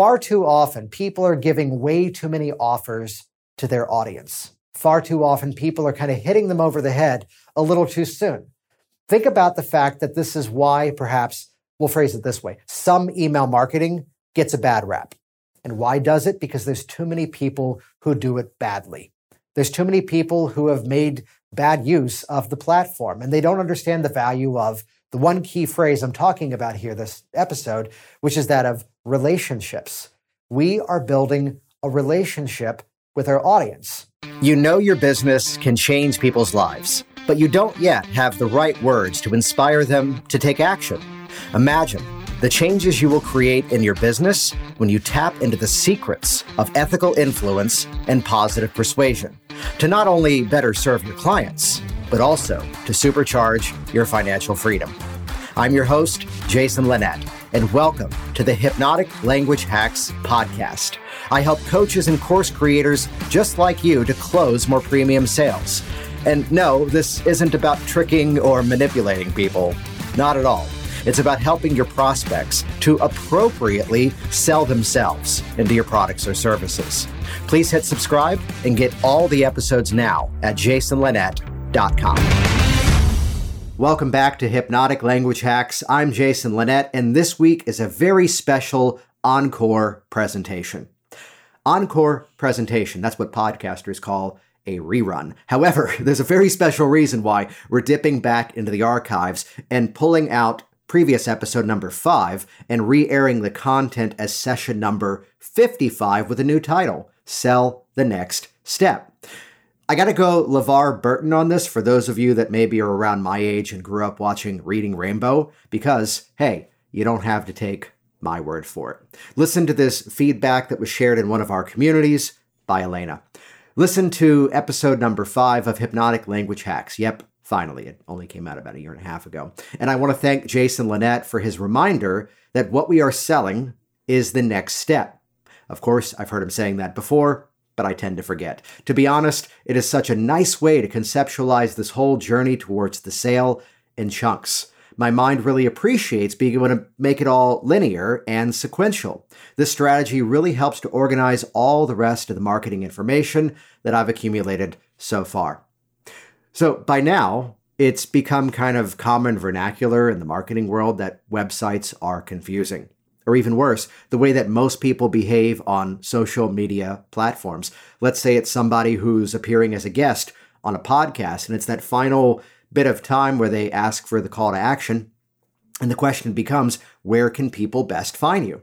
far too often people are giving way too many offers to their audience. Far too often people are kind of hitting them over the head a little too soon. Think about the fact that this is why perhaps we'll phrase it this way. Some email marketing gets a bad rap. And why does it? Because there's too many people who do it badly. There's too many people who have made bad use of the platform and they don't understand the value of the one key phrase I'm talking about here this episode, which is that of relationships. We are building a relationship with our audience. You know your business can change people's lives, but you don't yet have the right words to inspire them to take action. Imagine the changes you will create in your business when you tap into the secrets of ethical influence and positive persuasion to not only better serve your clients, but also to supercharge your financial freedom. I'm your host, Jason Linett, and welcome to the Hypnotic Language Hacks podcast. I help coaches and course creators just like you to close more premium sales. And no, this isn't about tricking or manipulating people. Not at all. It's about helping your prospects to appropriately sell themselves into your products or services. Please hit subscribe and get all the episodes now at jasonlinett.com. Welcome back to Hypnotic Language Hacks. I'm Jason Linett, and this week is a very special encore presentation. Encore presentation, that's what podcasters call a rerun. However, there's a very special reason why we're dipping back into the archives and pulling out previous episode number 5 and re airing the content as session number 55 with a new title Sell the Next Step. I gotta go LeVar Burton on this for those of you that maybe are around my age and grew up watching Reading Rainbow, because, hey, you don't have to take my word for it. Listen to this feedback that was shared in one of our communities by Elena. Listen to episode number five of Hypnotic Language Hacks. Yep, Finally, it only came out about a year and a half ago. And I want to thank Jason Linett for his reminder that what we are selling is the next step. Of course, I've heard him saying that before, but I tend to forget. To be honest, it is such a nice way to conceptualize this whole journey towards the sale in chunks. My mind really appreciates being able to make it all linear and sequential. This strategy really helps to organize all the rest of the marketing information that I've accumulated so far. So by now, it's become kind of common vernacular in the marketing world that websites are confusing. Or even worse, the way that most people behave on social media platforms. Let's say it's somebody who's appearing as a guest on a podcast, and it's that final bit of time where they ask for the call to action. And the question becomes where can people best find you?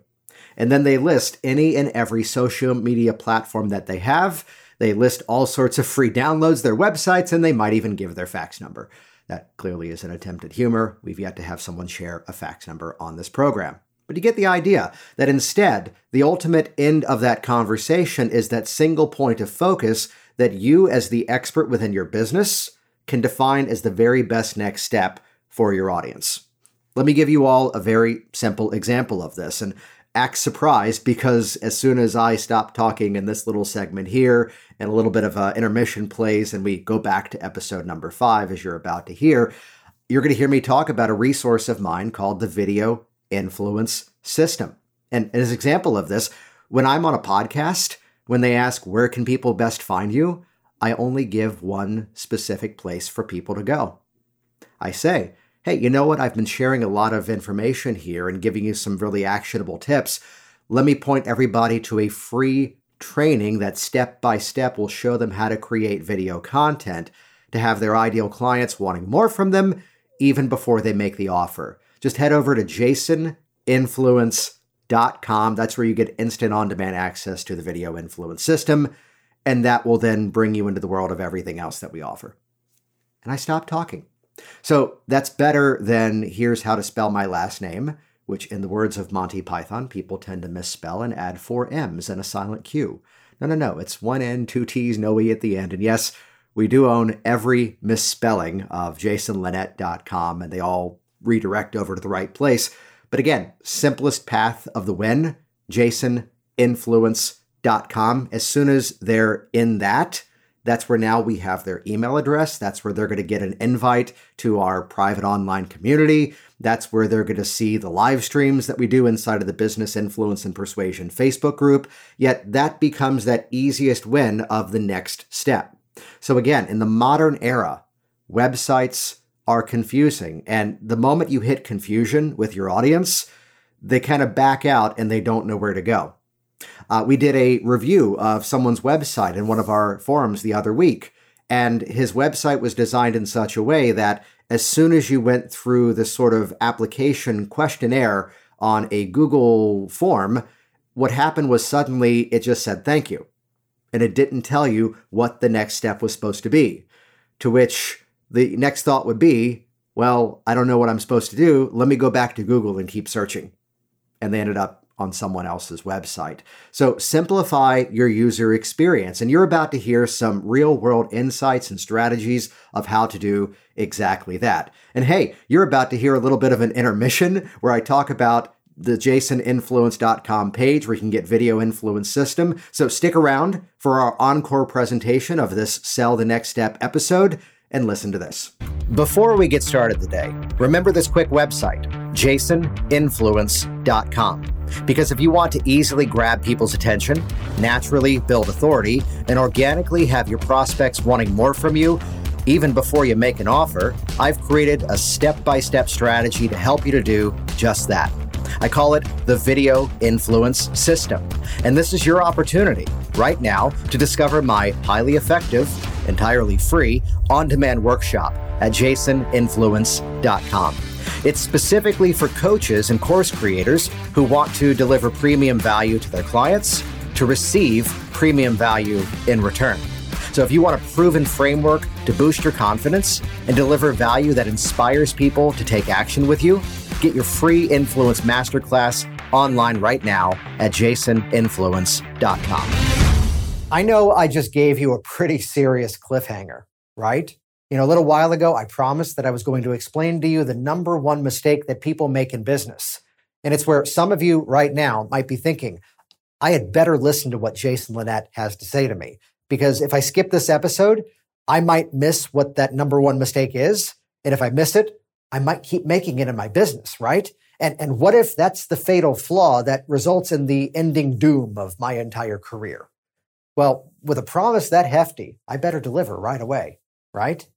And then they list any and every social media platform that they have they list all sorts of free downloads, their websites, and they might even give their fax number. That clearly is an attempt at humor. We've yet to have someone share a fax number on this program. But you get the idea that instead, the ultimate end of that conversation is that single point of focus that you, as the expert within your business, can define as the very best next step for your audience. Let me give you all a very simple example of this. And act surprised because as soon as I stop talking in this little segment here and a little bit of uh, intermission plays and we go back to episode number five, as you're about to hear, you're going to hear me talk about a resource of mine called the Video Influence System. And as an example of this, when I'm on a podcast, when they ask, where can people best find you? I only give one specific place for people to go. I say, hey, you know what? I've been sharing a lot of information here and giving you some really actionable tips. Let me point everybody to a free training that step by step will show them how to create video content to have their ideal clients wanting more from them even before they make the offer. Just head over to jasoninfluence.com. That's where you get instant on demand access to the video influence system, and that will then bring you into the world of everything else that we offer. And I stopped talking. So that's better than here's how to spell my last name, which, in the words of Monty Python, people tend to misspell and add four M's and a silent Q. No, no, no. It's one N, two T's, no E at the end. And yes, we do own every misspelling of jasonlinett.com, and they all redirect over to the right place. But again, simplest path of the win, jasoninfluence.com. As soon as they're in that, That's where now we have their email address. That's where they're going to get an invite to our private online community. That's where they're going to see the live streams that we do inside of the Business Influence and Persuasion Facebook group. Yet that becomes that easiest win of the next step. So, again, in the modern era, websites are confusing. And the moment you hit confusion with your audience, they kind of back out and they don't know where to go. Uh, we did a review of someone's website in one of our forums the other week, and his website was designed in such a way that as soon as you went through this sort of application questionnaire on a Google form, what happened was suddenly it just said thank you. And it didn't tell you what the next step was supposed to be. To which the next thought would be, well, I don't know what I'm supposed to do. Let me go back to Google and keep searching. And they ended up on someone else's website. So simplify your user experience. And you're about to hear some real world insights and strategies of how to do exactly that. And hey, you're about to hear a little bit of an intermission where I talk about the jasoninfluence.com page where you can get video influence system. So stick around for our encore presentation of this Sell the Next Step episode and listen to this. Before we get started today, remember this quick website, jasoninfluence.com. Because if you want to easily grab people's attention, naturally build authority, and organically have your prospects wanting more from you, even before you make an offer, I've created a step by step strategy to help you to do just that. I call it the Video Influence System. And this is your opportunity right now to discover my highly effective, entirely free, on demand workshop at jasoninfluence.com. It's specifically for coaches and course creators who want to deliver premium value to their clients to receive premium value in return. So, if you want a proven framework to boost your confidence and deliver value that inspires people to take action with you, get your free Influence Masterclass online right now at jasoninfluence.com. I know I just gave you a pretty serious cliffhanger, right? You know, a little while ago, I promised that I was going to explain to you the number one mistake that people make in business. And it's where some of you right now might be thinking, I had better listen to what Jason Linett has to say to me. Because if I skip this episode, I might miss what that number one mistake is. And if I miss it, I might keep making it in my business, right? And, and what if that's the fatal flaw that results in the ending doom of my entire career? Well, with a promise that hefty, I better deliver right away, right?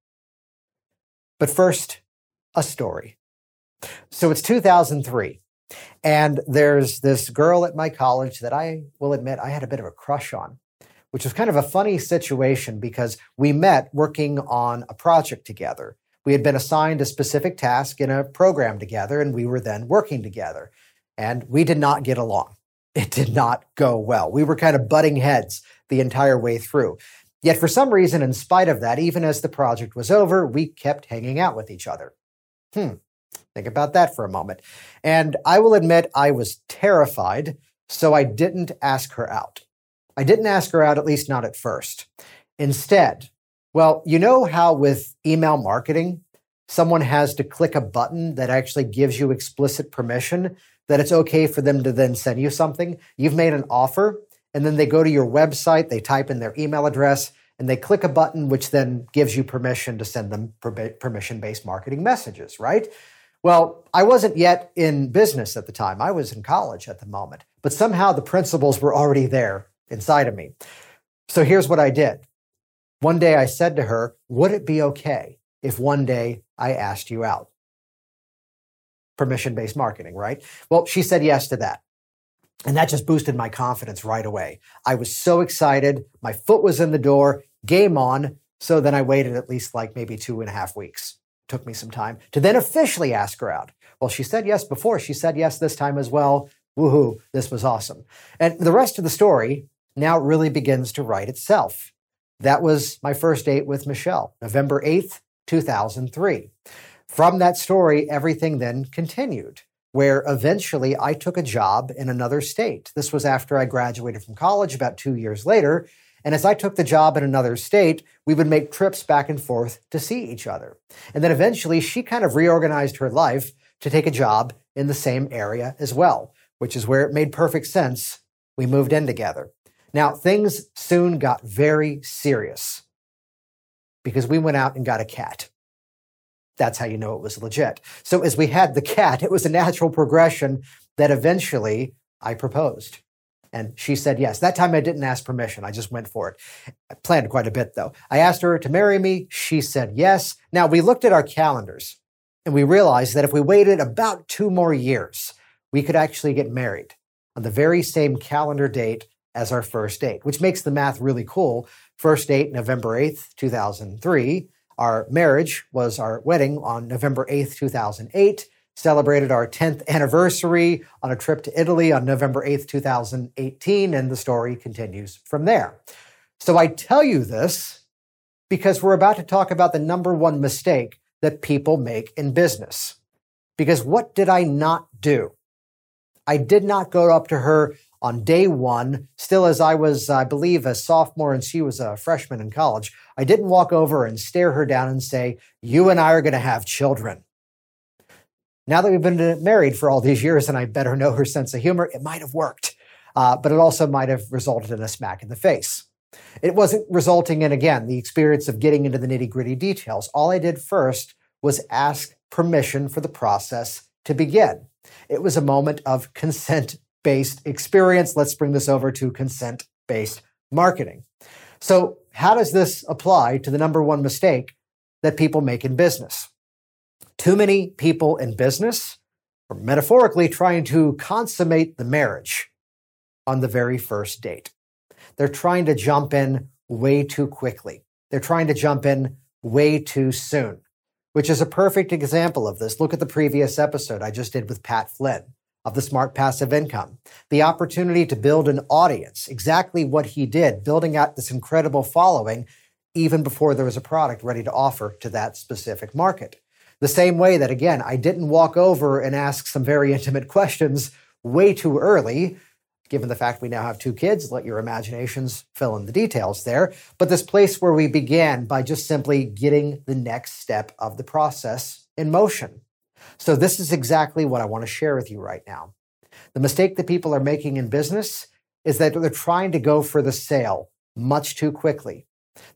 But first, a story. So it's 2003, and there's this girl at my college that I will admit I had a bit of a crush on, which was kind of a funny situation because we met working on a project together. We had been assigned a specific task in a program together, and we were then working together. And we did not get along. It did not go well. We were kind of butting heads the entire way through. Yet for some reason, in spite of that, even as the project was over, we kept hanging out with each other. Hmm. Think about that for a moment. And I will admit I was terrified, so I didn't ask her out. I didn't ask her out, at least not at first. Instead, well, you know how with email marketing, someone has to click a button that actually gives you explicit permission that it's okay for them to then send you something? You've made an offer and then they go to your website, they type in their email address, and they click a button which then gives you permission to send them permission based marketing messages, right? Well, I wasn't yet in business at the time. I was in college at the moment, but somehow the principles were already there inside of me. So here's what I did. One day I said to her, Would it be okay if one day I asked you out? Permission based marketing, right? Well, she said yes to that. And that just boosted my confidence right away. I was so excited. My foot was in the door, game on. So then I waited at least like maybe two and a half weeks. Took me some time to then officially ask her out. Well, she said yes before. She said yes this time as well. Woohoo, this was awesome. And the rest of the story now it really begins to write itself. That was my first date with Michelle, November 8th, 2003. From that story, everything then continued where eventually I took a job in another state. This was after I graduated from college about two years later. And as I took the job in another state, we would make trips back and forth to see each other. And then eventually she kind of reorganized her life to take a job in the same area as well, which is where it made perfect sense. We moved in together. Now, things soon got very serious. because we went out and got a cat. That's how you know it was legit. So as we had the cat, it was a natural progression that eventually I proposed. And she said yes. That time I didn't ask permission. I just went for it. I planned quite a bit though. I asked her to marry me. She said yes. Now we looked at our calendars and we realized that if we waited about two more years, we could actually get married on the very same calendar date as our first date, which makes the math really cool. First date, November 8th, 2003. Our marriage was our wedding on November 8th, 2008 celebrated our 10th anniversary on a trip to Italy on November 8th, 2018, and the story continues from there. So I tell you this because we're about to talk about the number one mistake that people make in business. Because what did I not do? I did not go up to her on day one, still as I was, I believe, a sophomore and she was a freshman in college. I didn't walk over and stare her down and say, You and I are going to have children. Now that we've been married for all these years and I better know her sense of humor, it might have worked. Uh, but it also might have resulted in a smack in the face. It wasn't resulting in, again, the experience of getting into the nitty gritty details. All I did first was ask permission for the process to begin. It was a moment of consent based experience. Let's bring this over to consent based marketing. So, how does this apply to the number one mistake that people make in business? Too many people in business are metaphorically trying to consummate the marriage on the very first date. They're trying to jump in way too quickly. They're trying to jump in way too soon, which is a perfect example of this. Look at the previous episode I just did with Pat Flynn of the Smart Passive Income. The opportunity to build an audience, exactly what he did, building out this incredible following even before there was a product ready to offer to that specific market. The same way that, again, I didn't walk over and ask some very intimate questions way too early, given the fact we now have two kids. Let your imaginations fill in the details there. But this place where we began by just simply getting the next step of the process in motion. So, this is exactly what I want to share with you right now. The mistake that people are making in business is that they're trying to go for the sale much too quickly.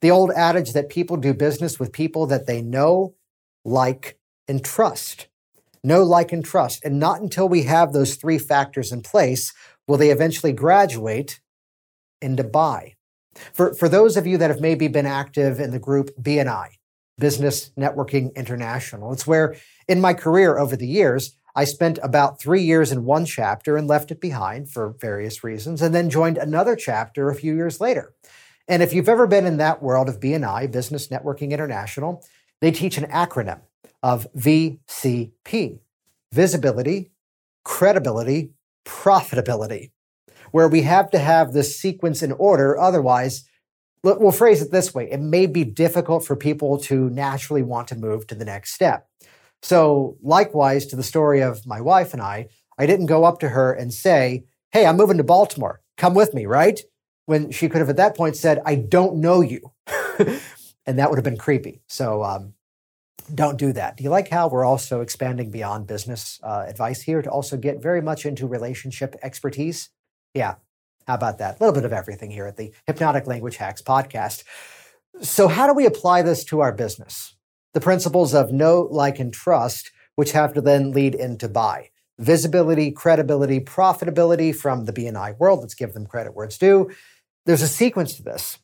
The old adage that people do business with people that they know like, and trust. Know, like, and trust. And not until we have those three factors in place will they eventually graduate into buy. For, for those of you that have maybe been active in the group BNI, Business Networking International, it's where in my career over the years, I spent about three years in one chapter and left it behind for various reasons, and then joined another chapter a few years later. And if you've ever been in that world of BNI, Business Networking International, they teach an acronym of VCP visibility, credibility, profitability, where we have to have this sequence in order. Otherwise, we'll phrase it this way it may be difficult for people to naturally want to move to the next step. So, likewise, to the story of my wife and I, I didn't go up to her and say, Hey, I'm moving to Baltimore. Come with me, right? When she could have at that point said, I don't know you. and that would have been creepy. So um, don't do that. Do you like how we're also expanding beyond business uh, advice here to also get very much into relationship expertise? Yeah, how about that? A little bit of everything here at the Hypnotic Language Hacks podcast. So, how do we apply this to our business? The principles of know, like, and trust, which have to then lead into buy. Visibility, credibility, profitability from the BNI world. Let's give them credit where it's due. There's a sequence to this.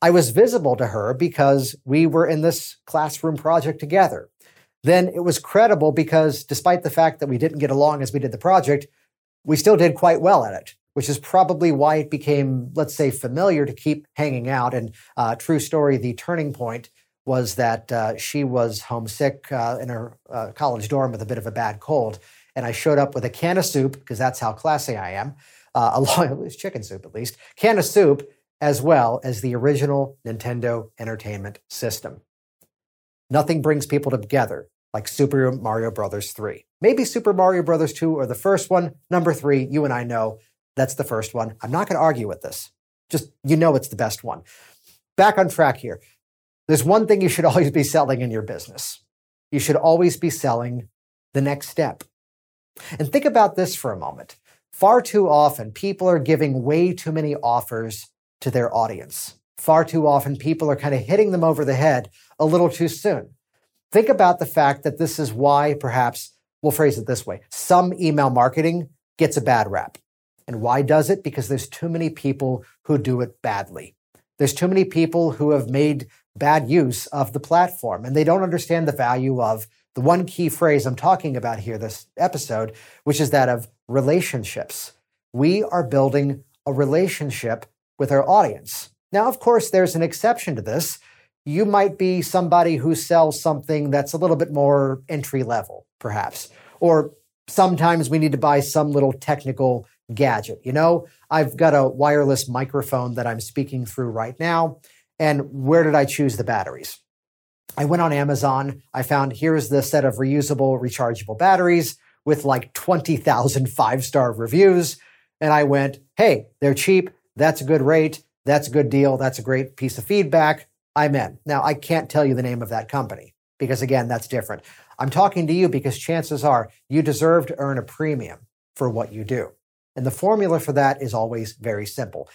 I was visible to her because we were in this classroom project together. Then it was credible because despite the fact that we didn't get along as we did the project, we still did quite well at it, which is probably why it became, let's say, familiar to keep hanging out. And uh, true story, the turning point was that uh, she was homesick uh, in her uh, college dorm with a bit of a bad cold. And I showed up with a can of soup, because that's how classy I am, uh, along, least chicken soup at least, can of soup, as well as the original Nintendo Entertainment System. Nothing brings people together like Super Mario Brothers 3. Maybe Super Mario Brothers 2 or the first one. Number 3, you and I know that's the first one. I'm not going to argue with this. Just, you know, it's the best one. Back on track here. There's one thing you should always be selling in your business. You should always be selling the next step. And think about this for a moment. Far too often, people are giving way too many offers to their audience. far too often people are kind of hitting them over the head a little too soon. Think about the fact that this is why perhaps we'll phrase it this way. Some email marketing gets a bad rap. And why does it? Because there's too many people who do it badly. There's too many people who have made bad use of the platform and they don't understand the value of the one key phrase I'm talking about here this episode, which is that of relationships. We are building a relationship with our audience. Now, of course, there's an exception to this. You might be somebody who sells something that's a little bit more entry level, perhaps, or sometimes we need to buy some little technical gadget. You know, I've got a wireless microphone that I'm speaking through right now. And where did I choose the batteries? I went on Amazon. I found here's the set of reusable, rechargeable batteries with like 20,000 five star reviews. And I went, hey, they're cheap. That's a good rate. That's a good deal. That's a great piece of feedback. I'm in. Now, I can't tell you the name of that company because, again, that's different. I'm talking to you because chances are you deserve to earn a premium for what you do. And the formula for that is always very simple.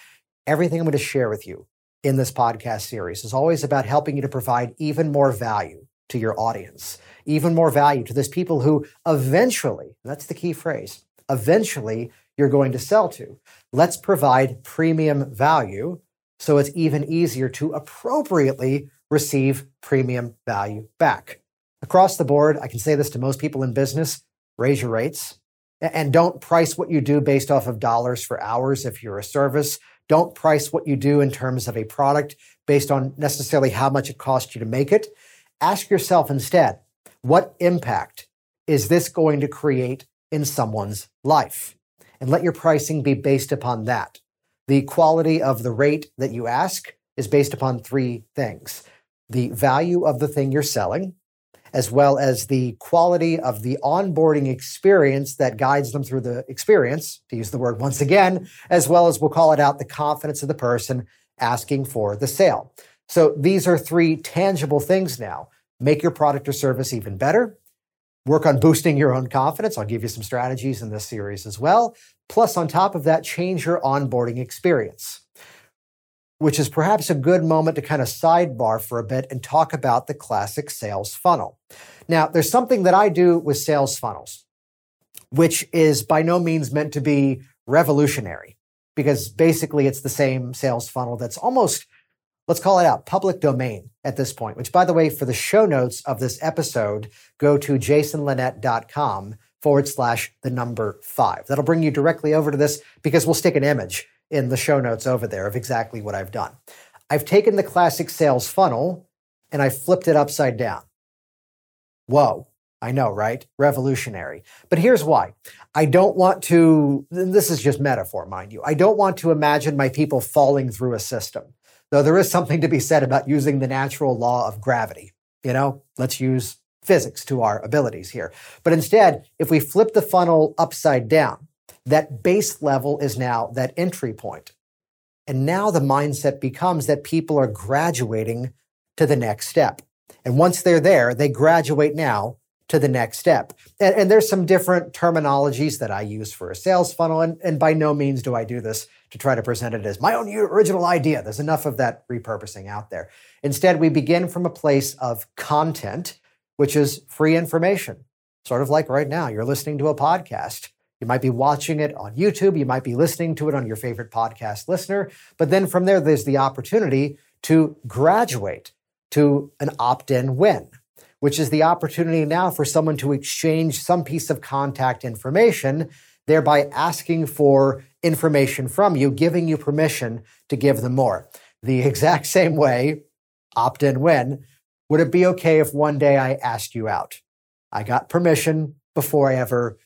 Everything I'm going to share with you in this podcast series is always about helping you to provide even more value to your audience, even more value to those people who eventually, that's the key phrase, eventually you're going to sell to. Let's provide premium value so it's even easier to appropriately receive premium value back. Across the board, I can say this to most people in business raise your rates and don't price what you do based off of dollars for hours if you're a service. Don't price what you do in terms of a product based on necessarily how much it costs you to make it. Ask yourself instead, what impact is this going to create in someone's life? And let your pricing be based upon that. The quality of the rate that you ask is based upon three things the value of the thing you're selling, as well as the quality of the onboarding experience that guides them through the experience, to use the word once again, as well as we'll call it out the confidence of the person asking for the sale. So these are three tangible things now. Make your product or service even better. Work on boosting your own confidence. I'll give you some strategies in this series as well. Plus, on top of that, change your onboarding experience which is perhaps a good moment to kind of sidebar for a bit and talk about the classic sales funnel. Now, there's something that I do with sales funnels, which is by no means meant to be revolutionary because basically it's the same sales funnel that's almost, let's call it out, public domain at this point, which by the way, for the show notes of this episode, go to jasonlinett.com forward slash the number five. That'll bring you directly over to this because we'll stick an image in the show notes over there of exactly what I've done. I've taken the classic sales funnel and I flipped it upside down. Whoa. I know, right? Revolutionary. But here's why. I don't want to, this is just metaphor, mind you. I don't want to imagine my people falling through a system, though there is something to be said about using the natural law of gravity. You know, let's use physics to our abilities here. But instead, if we flip the funnel upside down, that base level is now that entry point. And now the mindset becomes that people are graduating to the next step. And once they're there, they graduate now to the next step. And, and, there's some different terminologies that I use for a sales funnel. And, and by no means do I do this to try to present it as my own original idea. There's enough of that repurposing out there. Instead, we begin from a place of content, which is free information. Sort of like right now, you're listening to a podcast. You might be watching it on YouTube. You might be listening to it on your favorite podcast listener. But then from there, there's the opportunity to graduate to an opt in win, which is the opportunity now for someone to exchange some piece of contact information, thereby asking for information from you, giving you permission to give them more. The exact same way, opt in win. Would it be okay if one day I asked you out? I got permission before I ever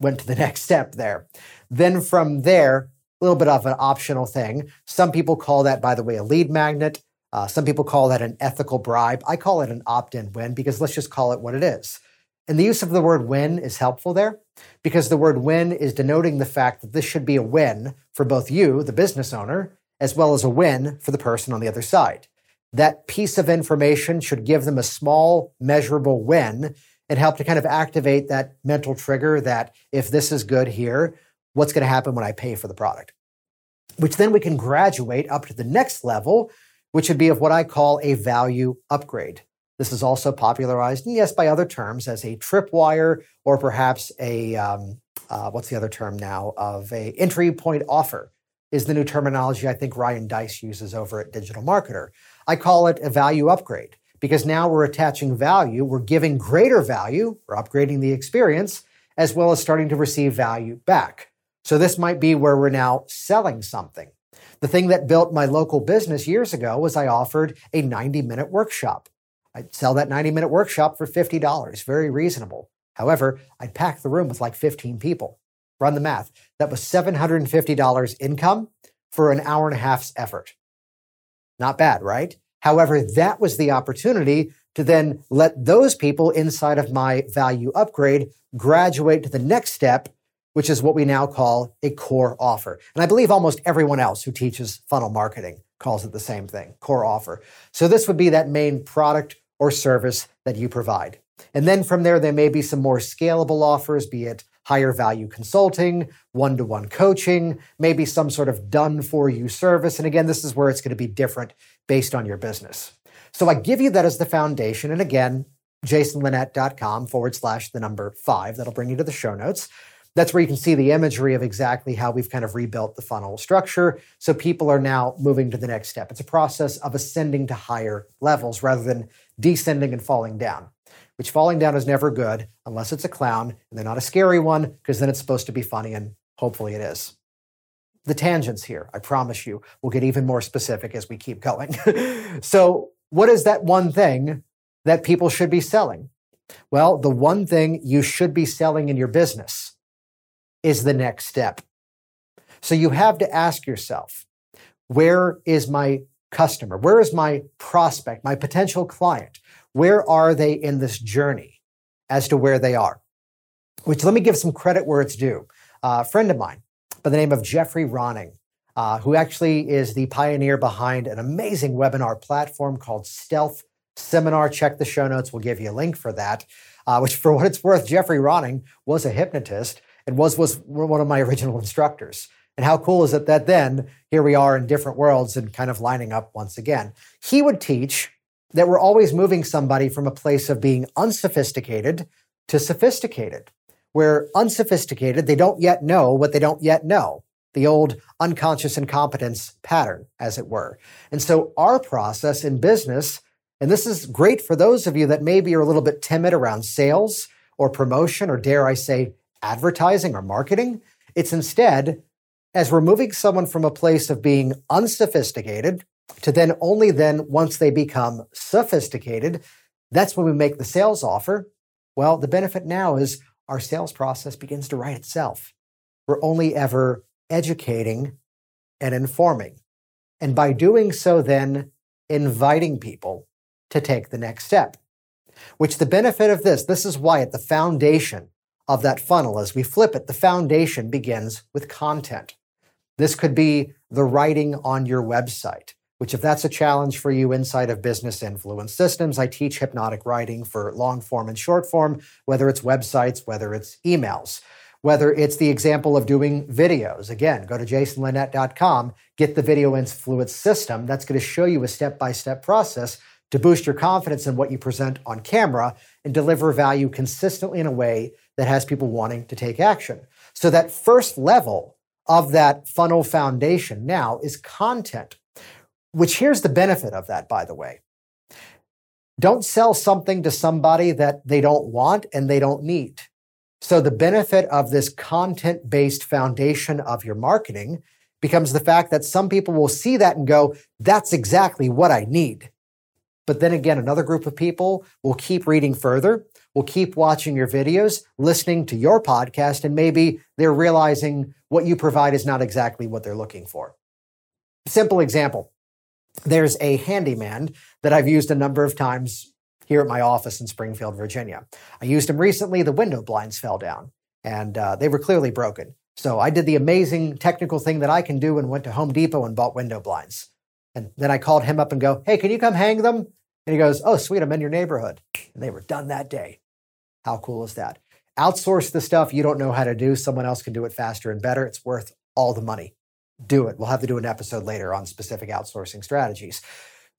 went to the next step there. Then from there, a little bit of an optional thing. Some people call that, by the way, a lead magnet. Uh, some people call that an ethical bribe. I call it an opt in win because let's just call it what it is. And the use of the word win is helpful there because the word win is denoting the fact that this should be a win for both you, the business owner, as well as a win for the person on the other side. That piece of information should give them a small, measurable win it helped to kind of activate that mental trigger that if this is good here, what's going to happen when I pay for the product? which then we can graduate up to the next level, which would be of what I call a value upgrade. This is also popularized, yes, by other terms as a tripwire or perhaps a, um, uh, what's the other term now, of a entry point offer is the new terminology I think Ryan Deiss uses over at Digital Marketer. I call it a value upgrade because now we're attaching value, we're giving greater value, we're upgrading the experience, as well as starting to receive value back. So this might be where we're now selling something. The thing that built my local business years ago was I offered a 90 minute workshop. I'd sell that 90 minute workshop for $50, very reasonable. However, I'd pack the room with like 15 people. Run the math. That was $750 income for an hour and a half's effort. Not bad, right? However, that was the opportunity to then let those people inside of my value upgrade graduate to the next step, which is what we now call a core offer. And I believe almost everyone else who teaches funnel marketing calls it the same thing, core offer. So this would be that main product or service that you provide. And then from there, there may be some more scalable offers, be it higher value consulting, one to one coaching, maybe some sort of done for you service. And again, this is where it's going to be different based on your business. So I give you that as the foundation. And again, jasonlinett.com forward slash the number five. That'll bring you to the show notes. That's where you can see the imagery of exactly how we've kind of rebuilt the funnel structure. So people are now moving to the next step. It's a process of ascending to higher levels rather than descending and falling down, which falling down is never good unless it's a clown and they're not a scary one because then it's supposed to be funny and hopefully it is. The tangents here, I promise you, will get even more specific as we keep going. so, what is that one thing that people should be selling? Well, the one thing you should be selling in your business is the next step. So you have to ask yourself, where is my customer? Where is my prospect, my potential client? Where are they in this journey as to where they are? Which let me give some credit where it's due. Uh, a friend of mine by the name of Geoffrey Ronning, uh, who actually is the pioneer behind an amazing webinar platform called Stealth Seminar. Check the show notes. We'll give you a link for that. Uh, which, for what it's worth, Geoffrey Ronning was a hypnotist and was was one of my original instructors. And how cool is it that then here we are in different worlds and kind of lining up once again? He would teach that we're always moving somebody from a place of being unsophisticated to sophisticated, where unsophisticated, they don't yet know what they don't yet know. The old unconscious incompetence pattern, as it were. And so our process in business, and this is great for those of you that maybe are a little bit timid around sales or promotion, or dare I say, advertising or marketing. It's instead as we're moving someone from a place of being unsophisticated to then only then once they become sophisticated, that's when we make the sales offer. Well, the benefit now is our sales process begins to write itself. We're only ever educating and informing. And by doing so, then inviting people to take the next step. Which the benefit of this, this is why at the foundation of that funnel, as we flip it, the foundation begins with content. This could be the writing on your website, which, if that's a challenge for you inside of business influence systems, I teach hypnotic writing for long form and short form, whether it's websites, whether it's emails, whether it's the example of doing videos. Again, go to jasonlinett.com, get the video influence system. That's going to show you a step by step process to boost your confidence in what you present on camera and deliver value consistently in a way that has people wanting to take action. So that first level of that funnel foundation now is content, which here's the benefit of that, by the way. Don't sell something to somebody that they don't want and they don't need. So the benefit of this content based foundation of your marketing becomes the fact that some people will see that and go, that's exactly what I need. But then again, another group of people will keep reading further will keep watching your videos, listening to your podcast, and maybe they're realizing what you provide is not exactly what they're looking for. Simple example there's a handyman that I've used a number of times here at my office in Springfield, Virginia. I used him recently, the window blinds fell down and uh, they were clearly broken. So I did the amazing technical thing that I can do and went to Home Depot and bought window blinds. And then I called him up and go, Hey, can you come hang them? And he goes, Oh, sweet, I'm in your neighborhood. And they were done that day. How cool is that? Outsource the stuff you don't know how to do. Someone else can do it faster and better. It's worth all the money. Do it. We'll have to do an episode later on specific outsourcing strategies.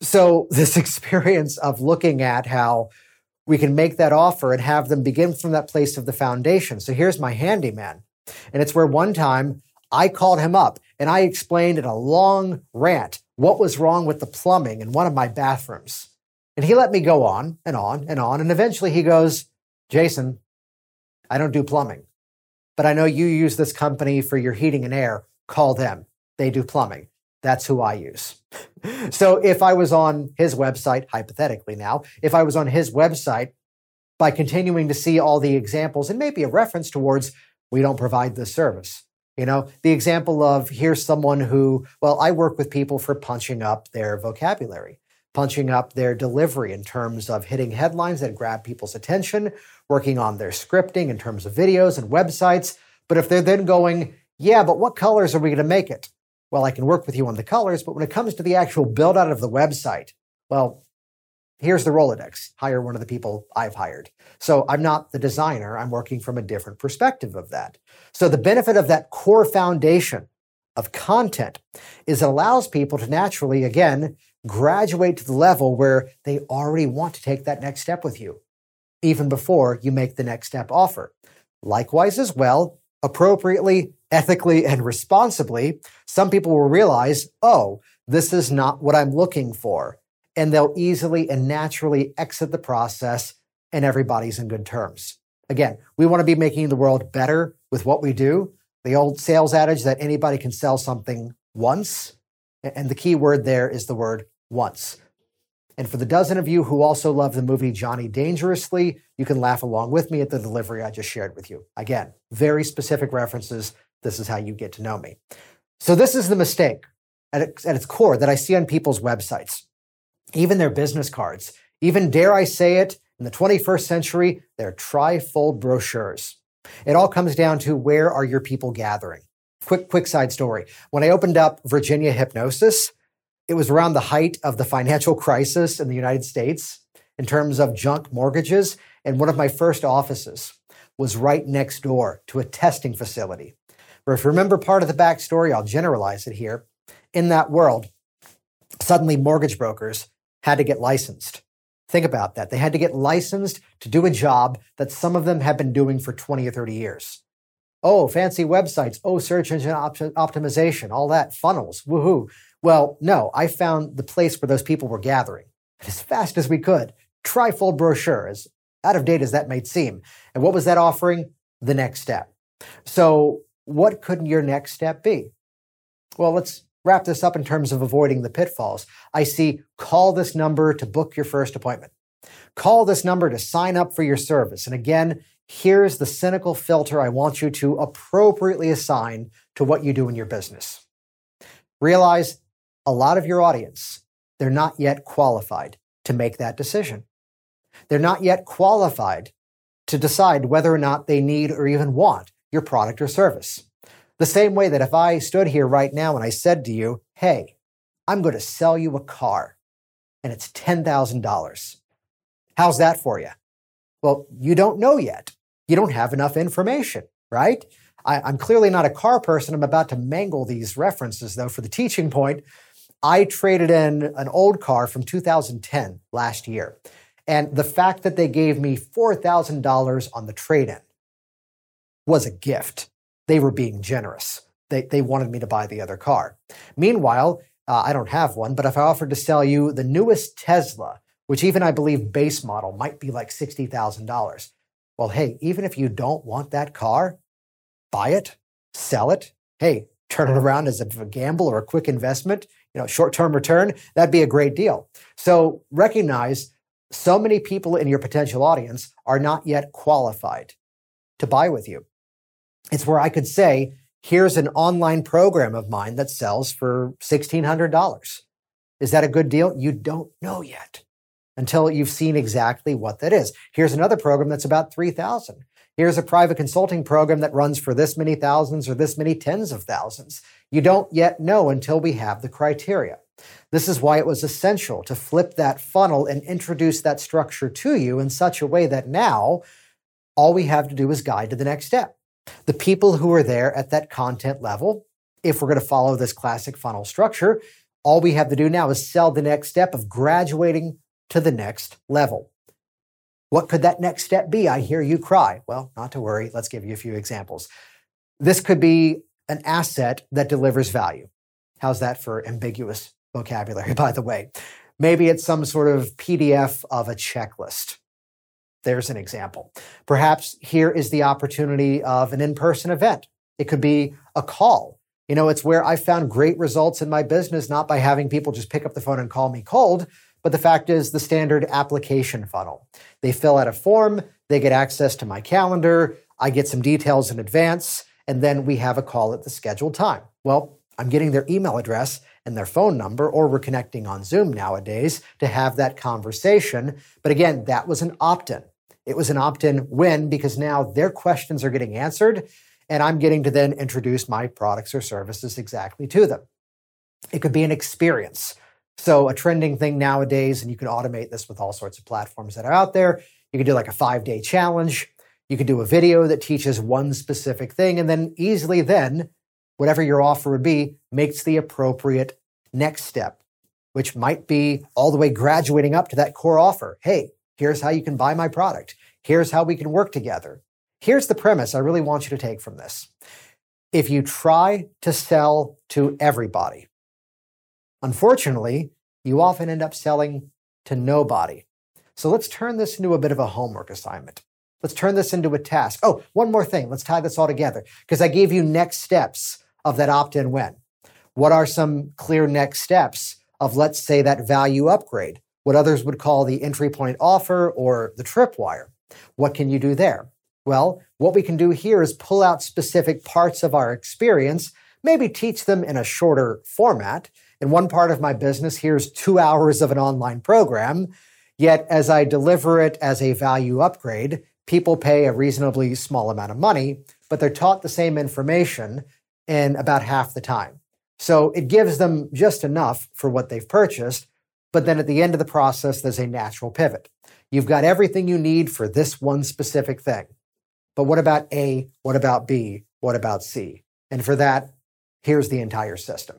So, this experience of looking at how we can make that offer and have them begin from that place of the foundation. So, here's my handyman. And it's where one time I called him up and I explained in a long rant what was wrong with the plumbing in one of my bathrooms. And he let me go on and on and on. And eventually he goes, Jason, I don't do plumbing, but I know you use this company for your heating and air. Call them. They do plumbing. That's who I use. so if I was on his website, hypothetically now, if I was on his website, by continuing to see all the examples and maybe a reference towards we don't provide this service. You know, the example of here's someone who, well, I work with people for punching up their vocabulary, punching up their delivery in terms of hitting headlines that grab people's attention, working on their scripting in terms of videos and websites. But if they're then going, yeah, but what colors are we going to make it? Well, I can work with you on the colors, but when it comes to the actual build out of the website, well, here's the Rolodex. Hire one of the people I've hired. So I'm not the designer. I'm working from a different perspective of that. So the benefit of that core foundation of content is it allows people to naturally, again, graduate to the level where they already want to take that next step with you, even before you make the next step offer. Likewise, as well, appropriately, ethically, and responsibly, some people will realize, oh, this is not what I'm looking for. And they'll easily and naturally exit the process, and everybody's in good terms. Again, we want to be making the world better with what we do. The old sales adage that anybody can sell something once. And the key word there is the word once. And for the dozen of you who also love the movie Johnny Dangerously, you can laugh along with me at the delivery I just shared with you. Again, very specific references. This is how you get to know me. So, this is the mistake at its, core that I see on people's websites, even their business cards, even dare I say it, in the 21st century, their trifold brochures. It all comes down to where are your people gathering? Quick, quick side story. When I opened up Virginia Hypnosis, it was around the height of the financial crisis in the United States in terms of junk mortgages. And one of my first offices was right next door to a testing facility. But if you remember part of the backstory, I'll generalize it here. In that world, suddenly mortgage brokers had to get licensed. Think about that. They had to get licensed to do a job that some of them had been doing for 20 or 30 years. Oh, fancy websites. Oh, search engine op- optimization, all that, funnels, woohoo. Well, no, I found the place where those people were gathering as fast as we could. Trifold brochure, as out of date as that might seem. And what was that offering? The next step. So, what could your next step be? Well, let's wrap this up in terms of avoiding the pitfalls. I see call this number to book your first appointment. Call this number to sign up for your service. And again, here's the cynical filter I want you to appropriately assign to what you do in your business. Realize a lot of your audience, they're not yet qualified to make that decision. They're not yet qualified to decide whether or not they need or even want your product or service. The same way that if I stood here right now and I said to you, hey, I'm going to sell you a car and it's $10,000. How's that for you? Well, you don't know yet. You don't have enough information, right? I, am clearly not a car person. I'm about to mangle these references, though, for the teaching point. I traded in an old car from 2010 last year. And the fact that they gave me $4,000 on the trade in was a gift. They were being generous. They, they wanted me to buy the other car. Meanwhile, uh, I don't have one, but if I offered to sell you the newest Tesla, which even I believe base model might be like $60,000, well, hey, even if you don't want that car, buy it, sell it. Hey, turn it around as a gamble or a quick investment you know, short-term return, that'd be a great deal. So recognize so many people in your potential audience are not yet qualified to buy with you. It's where I could say, here's an online program of mine that sells for $1,600. Is that a good deal? You don't know yet until you've seen exactly what that is. Here's another program that's about 3000. Here's a private consulting program that runs for this many thousands or this many tens of thousands. You don't yet know until we have the criteria. This is why it was essential to flip that funnel and introduce that structure to you in such a way that now all we have to do is guide to the next step. The people who are there at that content level, if we're going to follow this classic funnel structure, all we have to do now is sell the next step of graduating to the next level. What could that next step be? I hear you cry. Well, not to worry. Let's give you a few examples. This could be an asset that delivers value. How's that for ambiguous vocabulary, by the way? Maybe it's some sort of PDF of a checklist. There's an example. Perhaps here is the opportunity of an in person event. It could be a call. You know, it's where I found great results in my business, not by having people just pick up the phone and call me cold, but the fact is the standard application funnel. They fill out a form, they get access to my calendar, I get some details in advance, and then we have a call at the scheduled time. Well, I'm getting their email address and their phone number, or we're connecting on Zoom nowadays to have that conversation. But again, that was an opt in. It was an opt in win because now their questions are getting answered, and I'm getting to then introduce my products or services exactly to them. It could be an experience. So, a trending thing nowadays, and you can automate this with all sorts of platforms that are out there. You can do like a five day challenge. You can do a video that teaches one specific thing, and then easily then whatever your offer would be, makes the appropriate next step, which might be all the way graduating up to that core offer. Hey, here's how you can buy my product. Here's how we can work together. Here's the premise I really want you to take from this. If you try to sell to everybody, unfortunately, you often end up selling to nobody. So let's turn this into a bit of a homework assignment. Let's turn this into a task. Oh, one more thing. Let's tie this all together because I gave you next steps of that opt in win? What are some clear next steps of, let's say, that value upgrade? What others would call the entry point offer or the tripwire. What can you do there? Well, what we can do here is pull out specific parts of our experience, maybe teach them in a shorter format. In one part of my business, here's two hours of an online program. Yet, as I deliver it as a value upgrade, people pay a reasonably small amount of money, but they're taught the same information in about half the time. So it gives them just enough for what they've purchased. But then at the end of the process, there's a natural pivot. You've got everything you need for this one specific thing. But what about A? What about B? What about C? And for that, here's the entire system.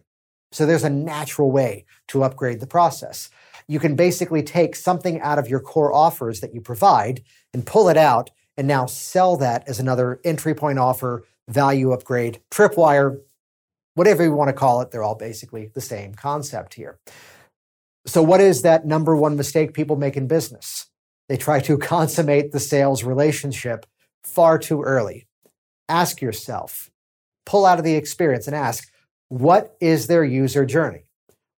So there's a natural way to upgrade the process. You can basically take something out of your core offers that you provide and pull it out and now sell that as another entry point offer value upgrade, tripwire, whatever you want to call it, they're all basically the same concept here. So, what is that number one mistake people make in business? They try to consummate the sales relationship far too early. Ask yourself, pull out of the experience and ask, what is their user journey?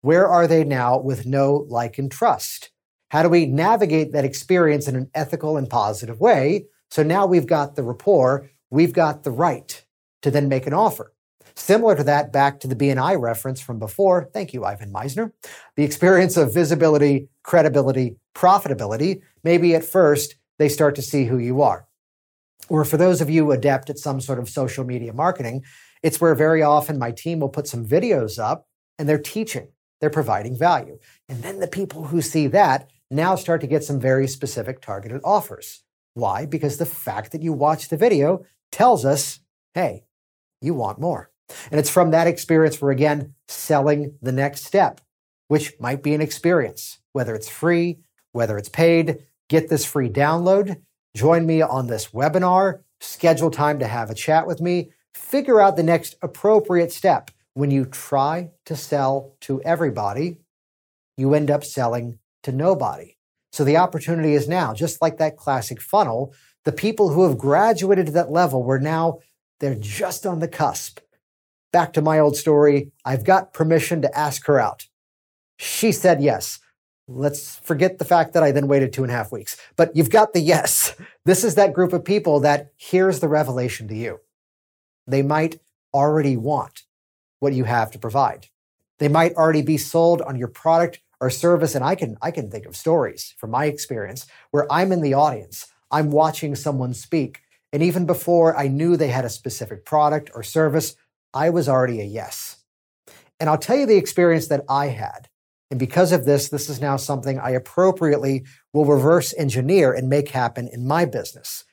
Where are they now with no like, and trust? How do we navigate that experience in an ethical and positive way? So now we've got the rapport we've got the right to then make an offer. Similar to that, back to the BNI reference from before. Thank you, Ivan Misner, The experience of visibility, credibility, profitability. Maybe at first they start to see who you are. Or for those of you adept at some sort of social media marketing, it's where very often my team will put some videos up and they're teaching, they're providing value. And then the people who see that now start to get some very specific targeted offers. Why? Because the fact that you watch the video tells us, hey, you want more. And it's from that experience we're again selling the next step, which might be an experience, whether it's free, whether it's paid. Get this free download. Join me on this webinar. Schedule time to have a chat with me. Figure out the next appropriate step. When you try to sell to everybody, you end up selling to nobody. So the opportunity is now, just like that classic funnel, the people who have graduated to that level were now, they're just on the cusp. Back to my old story, I've got permission to ask her out. She said yes. Let's forget the fact that I then waited two and a half weeks. But you've got the yes. This is that group of people that here's the revelation to you. They might already want what you have to provide. They might already be sold on your product or service. And I can, I can think of stories from my experience where I'm in the audience. I'm watching someone speak. And even before I knew they had a specific product or service, I was already a yes. And I'll tell you the experience that I had. And because of this, this is now something I appropriately will reverse engineer and make happen in my business.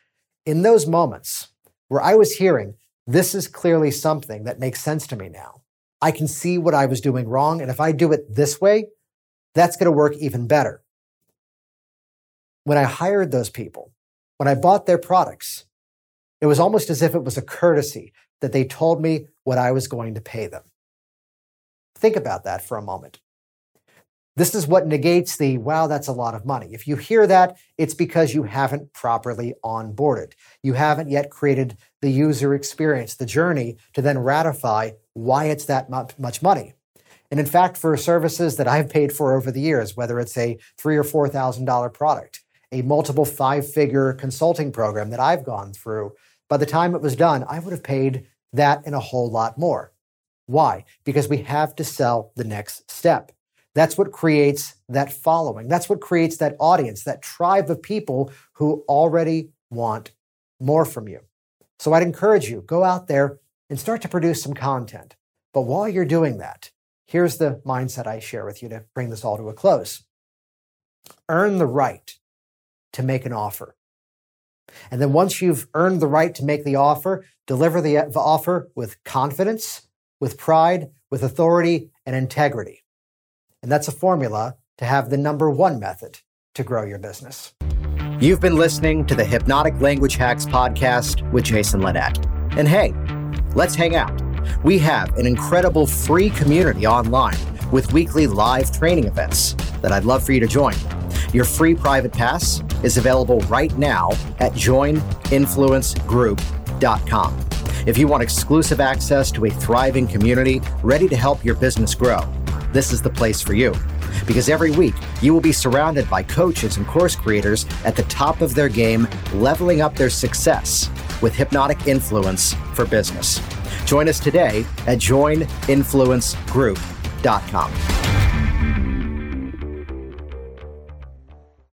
In those moments where I was hearing, this is clearly something that makes sense to me now. I can see what I was doing wrong. And if I do it this way, that's going to work even better. When I hired those people, when I bought their products, it was almost as if it was a courtesy that they told me what I was going to pay them. Think about that for a moment. This is what negates the, wow, that's a lot of money. If you hear that, it's because you haven't properly onboarded. You haven't yet created the user experience, the journey to then ratify why it's that much money. And in fact, for services that I've paid for over the years, whether it's a three or four thousand dollar product, a multiple five figure consulting program that I've gone through, by the time it was done, I would have paid that and a whole lot more. Why? Because we have to sell the next step. That's what creates that following. That's what creates that audience, that tribe of people who already want more from you. So I'd encourage you, go out there and start to produce some content. But while you're doing that, here's the mindset I share with you to bring this all to a close. Earn the right to make an offer. And then once you've earned the right to make the offer, deliver the offer with confidence, with pride, with authority, and integrity. And that's a formula to have the number one method to grow your business. You've been listening to the Hypnotic Language Hacks podcast with Jason Linett. And hey, let's hang out. We have an incredible free community online with weekly live training events that I'd love for you to join. Your free private pass is available right now at joininfluencegroup.com. If you want exclusive access to a thriving community ready to help your business grow, this is the place for you. Because every week, you will be surrounded by coaches and course creators at the top of their game, leveling up their success with hypnotic influence for business. Join us today at joininfluencegroup.com dot com.